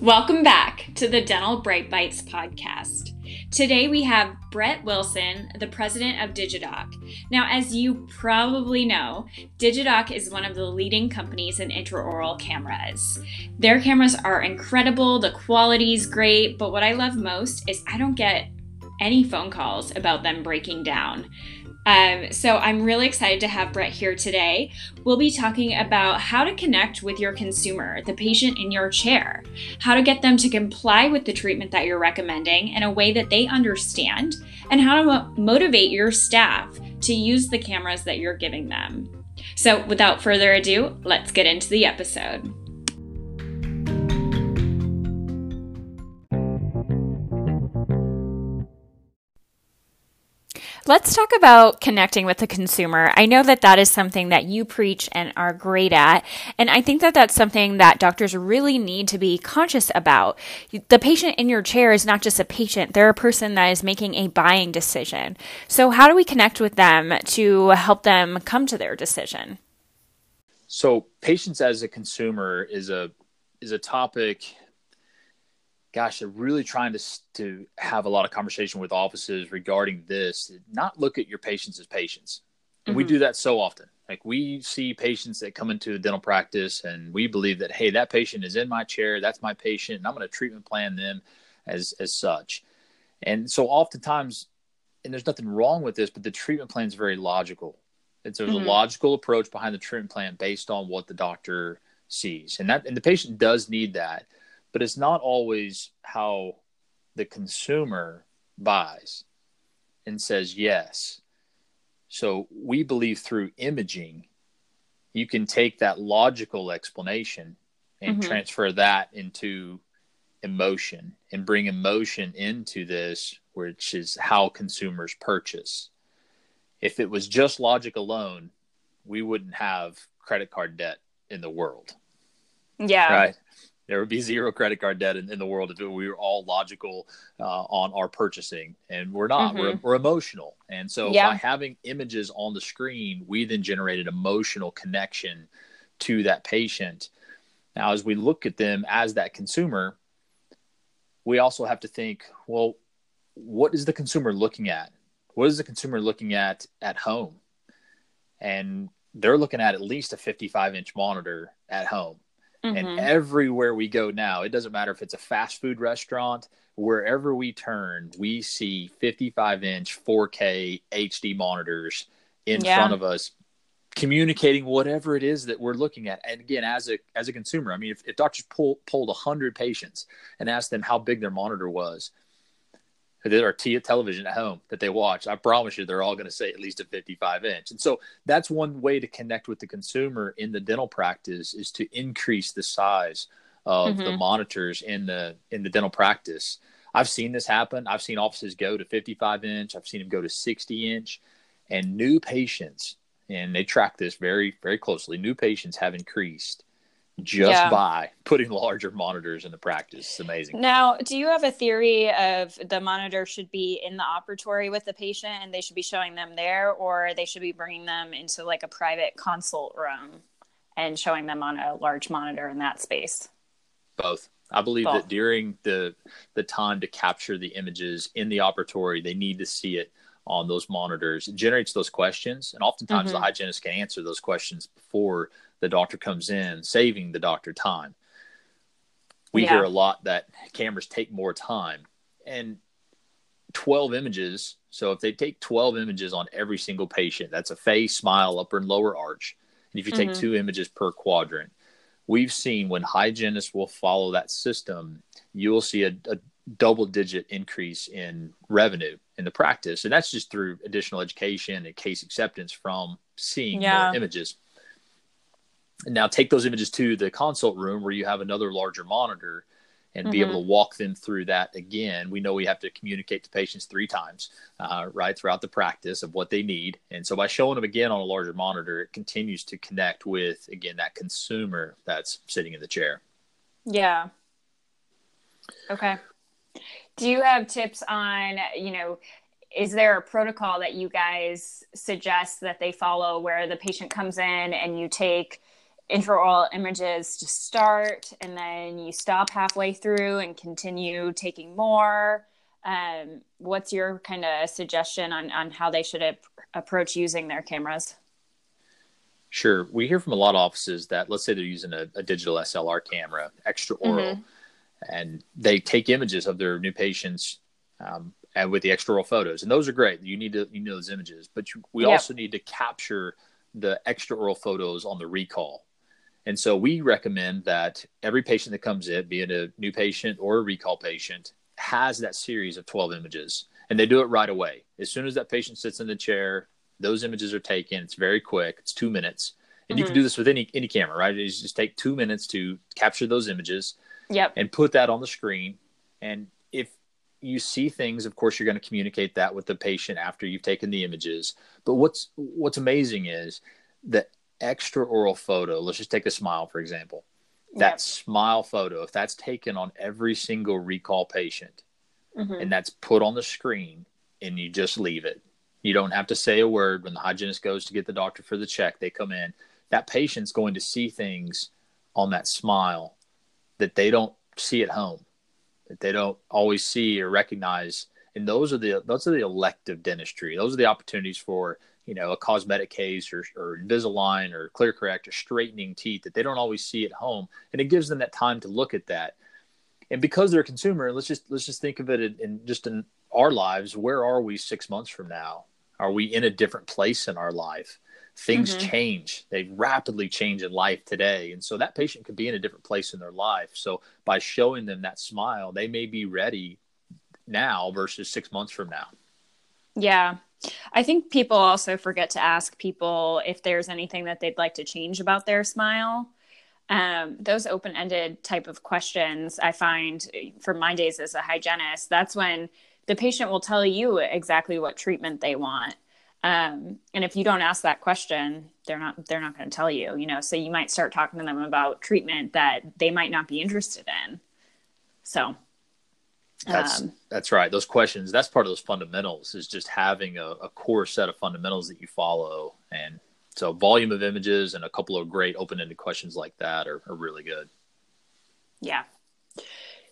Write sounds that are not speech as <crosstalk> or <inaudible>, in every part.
Welcome back to the Dental Bright Bites podcast. Today we have Brett Wilson, the president of Digidoc. Now, as you probably know, Digidoc is one of the leading companies in intraoral cameras. Their cameras are incredible, the quality is great, but what I love most is I don't get any phone calls about them breaking down. Um, so I'm really excited to have Brett here today. We'll be talking about how to connect with your consumer, the patient in your chair, how to get them to comply with the treatment that you're recommending in a way that they understand, and how to mo- motivate your staff to use the cameras that you're giving them. So without further ado, let's get into the episode. Let's talk about connecting with the consumer. I know that that is something that you preach and are great at. And I think that that's something that doctors really need to be conscious about. The patient in your chair is not just a patient, they're a person that is making a buying decision. So, how do we connect with them to help them come to their decision? So, patients as a consumer is a is a topic gosh, they're really trying to to have a lot of conversation with offices regarding this. Not look at your patients as patients, and mm-hmm. we do that so often. Like we see patients that come into a dental practice, and we believe that hey, that patient is in my chair, that's my patient, and I'm going to treatment plan them as as such. And so oftentimes, and there's nothing wrong with this, but the treatment plan is very logical. It's there's mm-hmm. a logical approach behind the treatment plan based on what the doctor sees, and that and the patient does need that but it's not always how the consumer buys and says yes. So we believe through imaging, you can take that logical explanation and mm-hmm. transfer that into emotion and bring emotion into this, which is how consumers purchase. If it was just logic alone, we wouldn't have credit card debt in the world. Yeah. Right there would be <laughs> zero credit card debt in, in the world if we were all logical uh, on our purchasing. And we're not mm-hmm. we're, we're emotional. And so yeah. by having images on the screen we then generated emotional connection to that patient. Now as we look at them as that consumer we also have to think well what is the consumer looking at? What is the consumer looking at at home? And they're looking at at least a 55 inch monitor at home Mm-hmm. And everywhere we go now, it doesn't matter if it's a fast food restaurant, wherever we turn, we see 55 inch 4K HD monitors in yeah. front of us communicating whatever it is that we're looking at and again as a as a consumer i mean if, if doctors pull, pulled 100 patients and asked them how big their monitor was their television at home that they watch, I promise you they're all going to say at least a 55 inch. And so that's one way to connect with the consumer in the dental practice is to increase the size of mm-hmm. the monitors in the in the dental practice. I've seen this happen. I've seen offices go to 55 inch. I've seen them go to 60 inch, and new patients, and they track this very very closely. New patients have increased just yeah. by putting larger monitors in the practice. It's amazing. Now, do you have a theory of the monitor should be in the operatory with the patient and they should be showing them there, or they should be bringing them into like a private consult room and showing them on a large monitor in that space? Both. I believe Both. that during the the time to capture the images in the operatory, they need to see it on those monitors. It generates those questions, and oftentimes mm-hmm. the hygienist can answer those questions before the doctor comes in, saving the doctor time. We yeah. hear a lot that cameras take more time, and 12 images. So if they take 12 images on every single patient, that's a face, smile, upper and lower arch. And if you take mm-hmm. two images per quadrant, we've seen when hygienists will follow that system, you'll see a, a double digit increase in revenue in the practice. And that's just through additional education and case acceptance from seeing yeah. more images. And now take those images to the consult room where you have another larger monitor and mm-hmm. be able to mm-hmm. walk them through that again. We know we have to communicate to patients three times, uh, right, throughout the practice of what they need. And so by showing them again on a larger monitor, it continues to connect with, again, that consumer that's sitting in the chair. Yeah. Okay. Do you have tips on, you know, is there a protocol that you guys suggest that they follow where the patient comes in and you take intraoral images to start and then you stop halfway through and continue taking more. Um, what's your kind of suggestion on, on how they should ap- approach using their cameras? Sure. We hear from a lot of offices that let's say they're using a, a digital slr camera extra oral mm-hmm. and they take images of their new patients um, and with the extra oral photos and those are great. You need to you know those images but you, we yep. also need to capture the extra oral photos on the recall and so we recommend that every patient that comes in, be it a new patient or a recall patient, has that series of 12 images. And they do it right away. As soon as that patient sits in the chair, those images are taken. It's very quick, it's two minutes. And mm-hmm. you can mm-hmm. do this with any, any camera, right? You just take two minutes to capture those images yep. and put that on the screen. And if you see things, of course, you're going to communicate that with the patient after you've taken the images. But what's what's amazing is that extra oral photo, let's just take a smile, for example. That yep. smile photo, if that's taken on every single recall patient mm-hmm. and that's put on the screen and you just leave it, you don't have to say a word when the hygienist goes to get the doctor for the check, they come in. That patient's going to see things on that smile that they don't see at home, that they don't always see or recognize. And those are the those are the elective dentistry. Those are the opportunities for you know, a cosmetic case or, or Invisalign or ClearCorrect or straightening teeth that they don't always see at home. And it gives them that time to look at that. And because they're a consumer, let's just let's just think of it in, in just in our lives. Where are we six months from now? Are we in a different place in our life? Things mm-hmm. change. They rapidly change in life today. And so that patient could be in a different place in their life. So by showing them that smile, they may be ready now versus six months from now. Yeah. I think people also forget to ask people if there's anything that they'd like to change about their smile. Um, those open ended type of questions, I find from my days as a hygienist, that's when the patient will tell you exactly what treatment they want. Um, and if you don't ask that question, they're not they're not going to tell you. You know, so you might start talking to them about treatment that they might not be interested in. So that's um, that's right. Those questions. That's part of those fundamentals. Is just having a, a, core set of fundamentals that you follow, and so volume of images and a couple of great open-ended questions like that are, are really good. Yeah.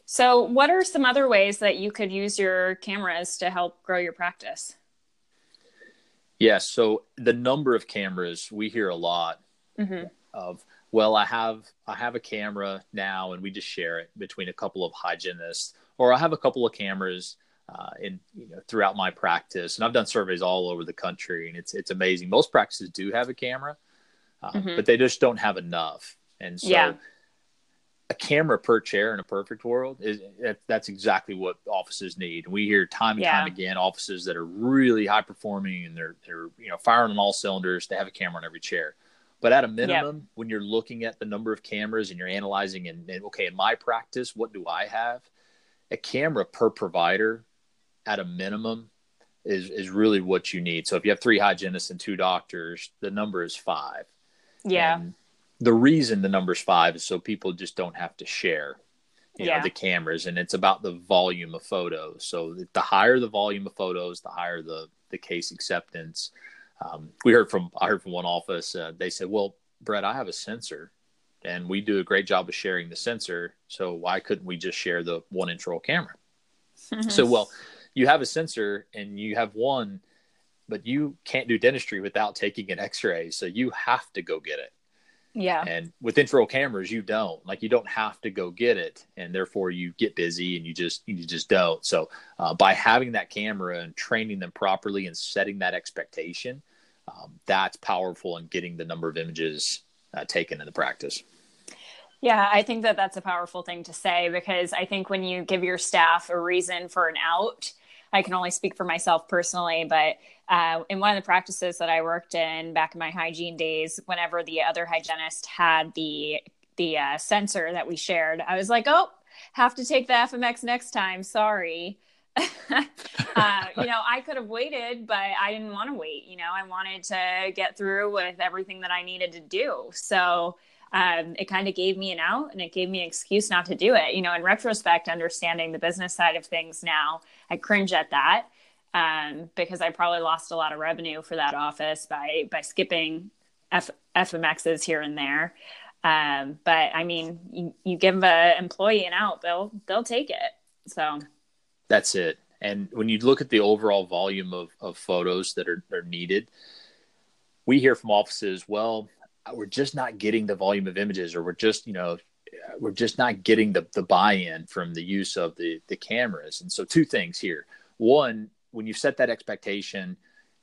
So, what are some other ways that you could use your cameras to help grow your practice? Yes. Yeah, so the number of cameras we hear a lot mm-hmm. of well i have i have a camera now and we just share it between a couple of hygienists or I have a couple of cameras uh, in you know throughout my practice, and I've done surveys all over the country, and it's it's amazing. Most practices do have a camera, uh, mm-hmm. but they just don't have enough, and so. Yeah. A camera per chair in a perfect world is that's exactly what offices need. And we hear time and yeah. time again offices that are really high performing and they're they're you know firing on all cylinders. They have a camera on every chair. But at a minimum, yep. when you're looking at the number of cameras and you're analyzing and, and, okay, in my practice, what do I have? A camera per provider at a minimum is is really what you need. So if you have three hygienists and two doctors, the number is five. Yeah. And the reason the number is five is so people just don't have to share you yeah. know, the cameras and it's about the volume of photos. So the higher the volume of photos, the higher the the case acceptance. Um, we heard from I heard from one office. Uh, they said, "Well, Brett, I have a sensor and we do a great job of sharing the sensor. So why couldn't we just share the intraoral camera? Mm-hmm. <laughs> So well, you have a sensor and you have one, but you can't do dentistry without taking an X-ray. So you have to go get it. Yeah. And with intraoral cameras, you don't like you don't have to go get it, and therefore you get busy and you just you just don't. So uh, by having that camera and training them properly and setting that expectation, um, that's powerful in getting the number of images uh, taken in the practice. Yeah, I think that that's a powerful thing to say because I think when you give your staff a reason for an out, I can only speak for myself personally, but uh, in one of the practices that I worked in back in my hygiene days, whenever the other hygienist had the the uh, sensor that we shared, I was like, "Oh, have to take the FMX next time. Sorry." <laughs> uh, you know, I could have waited, but I didn't want to wait. You know, I wanted to get through with everything that I needed to do. So um, it kind of gave me an out and it gave me an excuse not to do it. You know, in retrospect, understanding the business side of things now, I cringe at that um, because I probably lost a lot of revenue for that office by by skipping F- FMXs here and there. Um, but I mean, you, you give an employee an out, they'll they'll take it. So that's it. And when you look at the overall volume of, of photos that are, are needed, we hear from offices, well, we're just not getting the volume of images, or we're just, you know, we're just not getting the, the buy-in from the use of the, the cameras. And so two things here. One, when you set that expectation,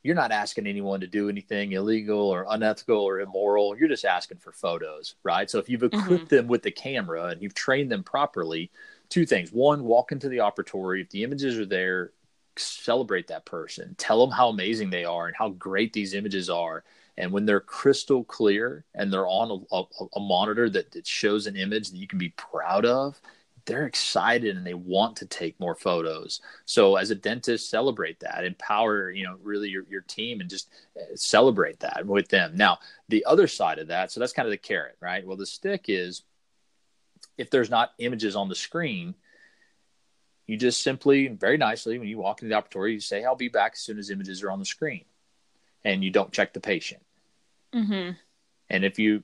you're not asking anyone to do anything illegal or unethical or immoral. You're just asking for photos, right? So if you've equipped mm-hmm. them with the camera and you've trained them properly, two things. One, walk into the operatory. If the images are there, celebrate that person. Tell them how amazing they are and how great these images are. And when they're crystal clear and they're on a, a, a monitor that, that shows an image that you can be proud of, they're excited and they want to take more photos. So as a dentist, celebrate that, empower, you know, really your, your team and just uh, celebrate that with them. Now, the other side of that, so that's kind of the carrot, right? Well, the stick is if there's not images on the screen, you just simply, and very nicely, when you walk into the operatory, you say, I'll be back as soon as images are on the screen. And you don't check the patient. Mm-hmm. And if you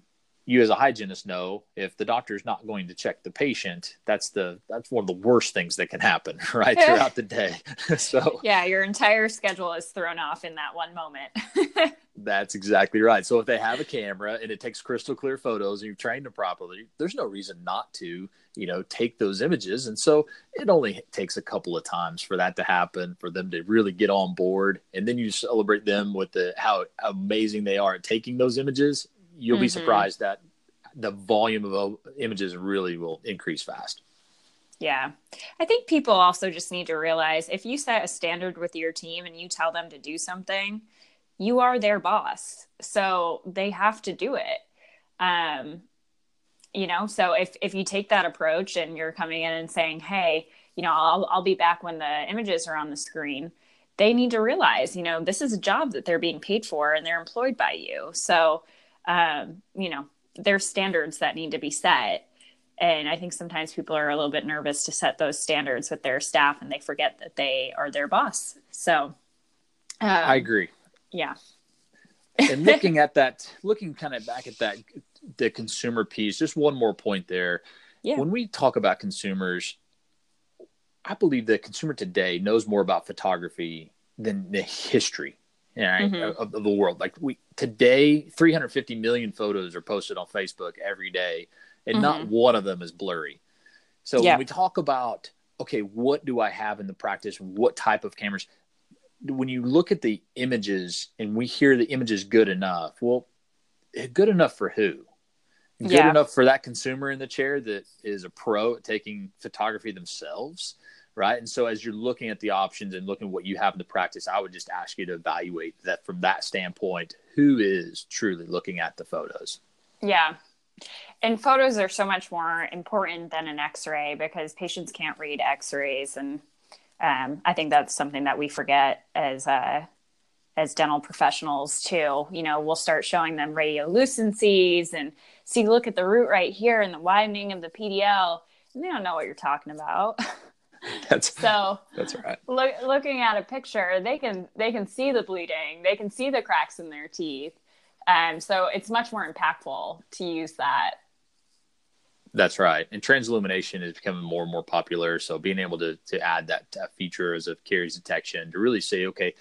you as a hygienist know if the doctor is not going to check the patient that's the that's one of the worst things that can happen <laughs> right throughout the day. <laughs> So yeah your entire schedule is thrown off in that one moment. <laughs> That's exactly right. So if they have a camera and it takes crystal clear photos and you've trained them properly there's no reason not to you know take those images. And so it only takes a couple of times for that to happen for them to really get on board. And then you celebrate them with the how amazing they are at taking those images you'll mm-hmm. be surprised that the volume of images really will increase fast. Yeah. I think people also just need to realize if you set a standard with your team and you tell them to do something, you are their boss. So they have to do it. Um, you know, so if if you take that approach and you're coming in and saying, "Hey, you know, I'll I'll be back when the images are on the screen." They need to realize, you know, this is a job that they're being paid for and they're employed by you. So, um, you know, there's standards that need to be set. And I think sometimes people are a little bit nervous to set those standards with their staff and they forget that they are their boss. So um, I agree. Yeah. and looking at that, looking kind of back at that, the consumer piece, just one more point there. Yeah. When we talk about consumers, I believe the consumer today knows more about photography than the history right, mm-hmm. of, of, the world. Like we today, 350 million photos are posted on Facebook every day, and mm-hmm. not one of them is blurry. So yeah. when we talk about okay, what do I have in the practice? What type of cameras? When you look at the images and we hear the images good enough, well, eh, good enough for who? Good yeah. enough for that consumer in the chair that is a pro at taking photography themselves right? And so as you're looking at the options and looking at what you have in the practice, I would just ask you to evaluate that from that standpoint. Who is truly looking at the photos? Yeah. And photos are so much more important than an X-ray because patients can't read X-rays, and um, I think that's something that we forget as uh, as dental professionals too. You know, we'll start showing them radiolucencies and see, look at the root right here and the widening of the PDL. And they don't know what you're talking about. <laughs> <laughs> that's so that's right look, looking at a picture they can they can see the bleeding they can see the cracks in their teeth and um, so it's much more impactful to use that that's right and transillumination is becoming more and more popular so being able to to add that feature as a caries detection to really say okay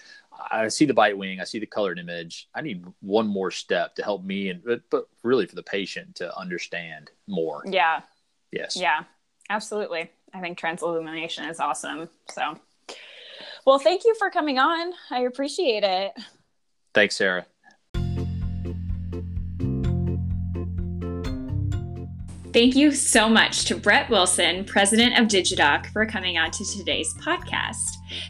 I see the bite wing, I see the colored image. I need one more step to help me and but, but really for the patient to understand more. Yeah. Yes. Yeah. Absolutely. I think transillumination is awesome. So, well, thank you for coming on. I appreciate it. Thanks, Sarah. Thank you so much to Brett Wilson, president of Digidoc, for coming on to today's podcast.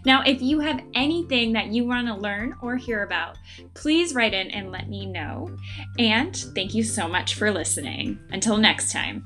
Now, if you have anything that you want to learn or hear about, please write in and let me know. And thank you so much for listening. Until next time.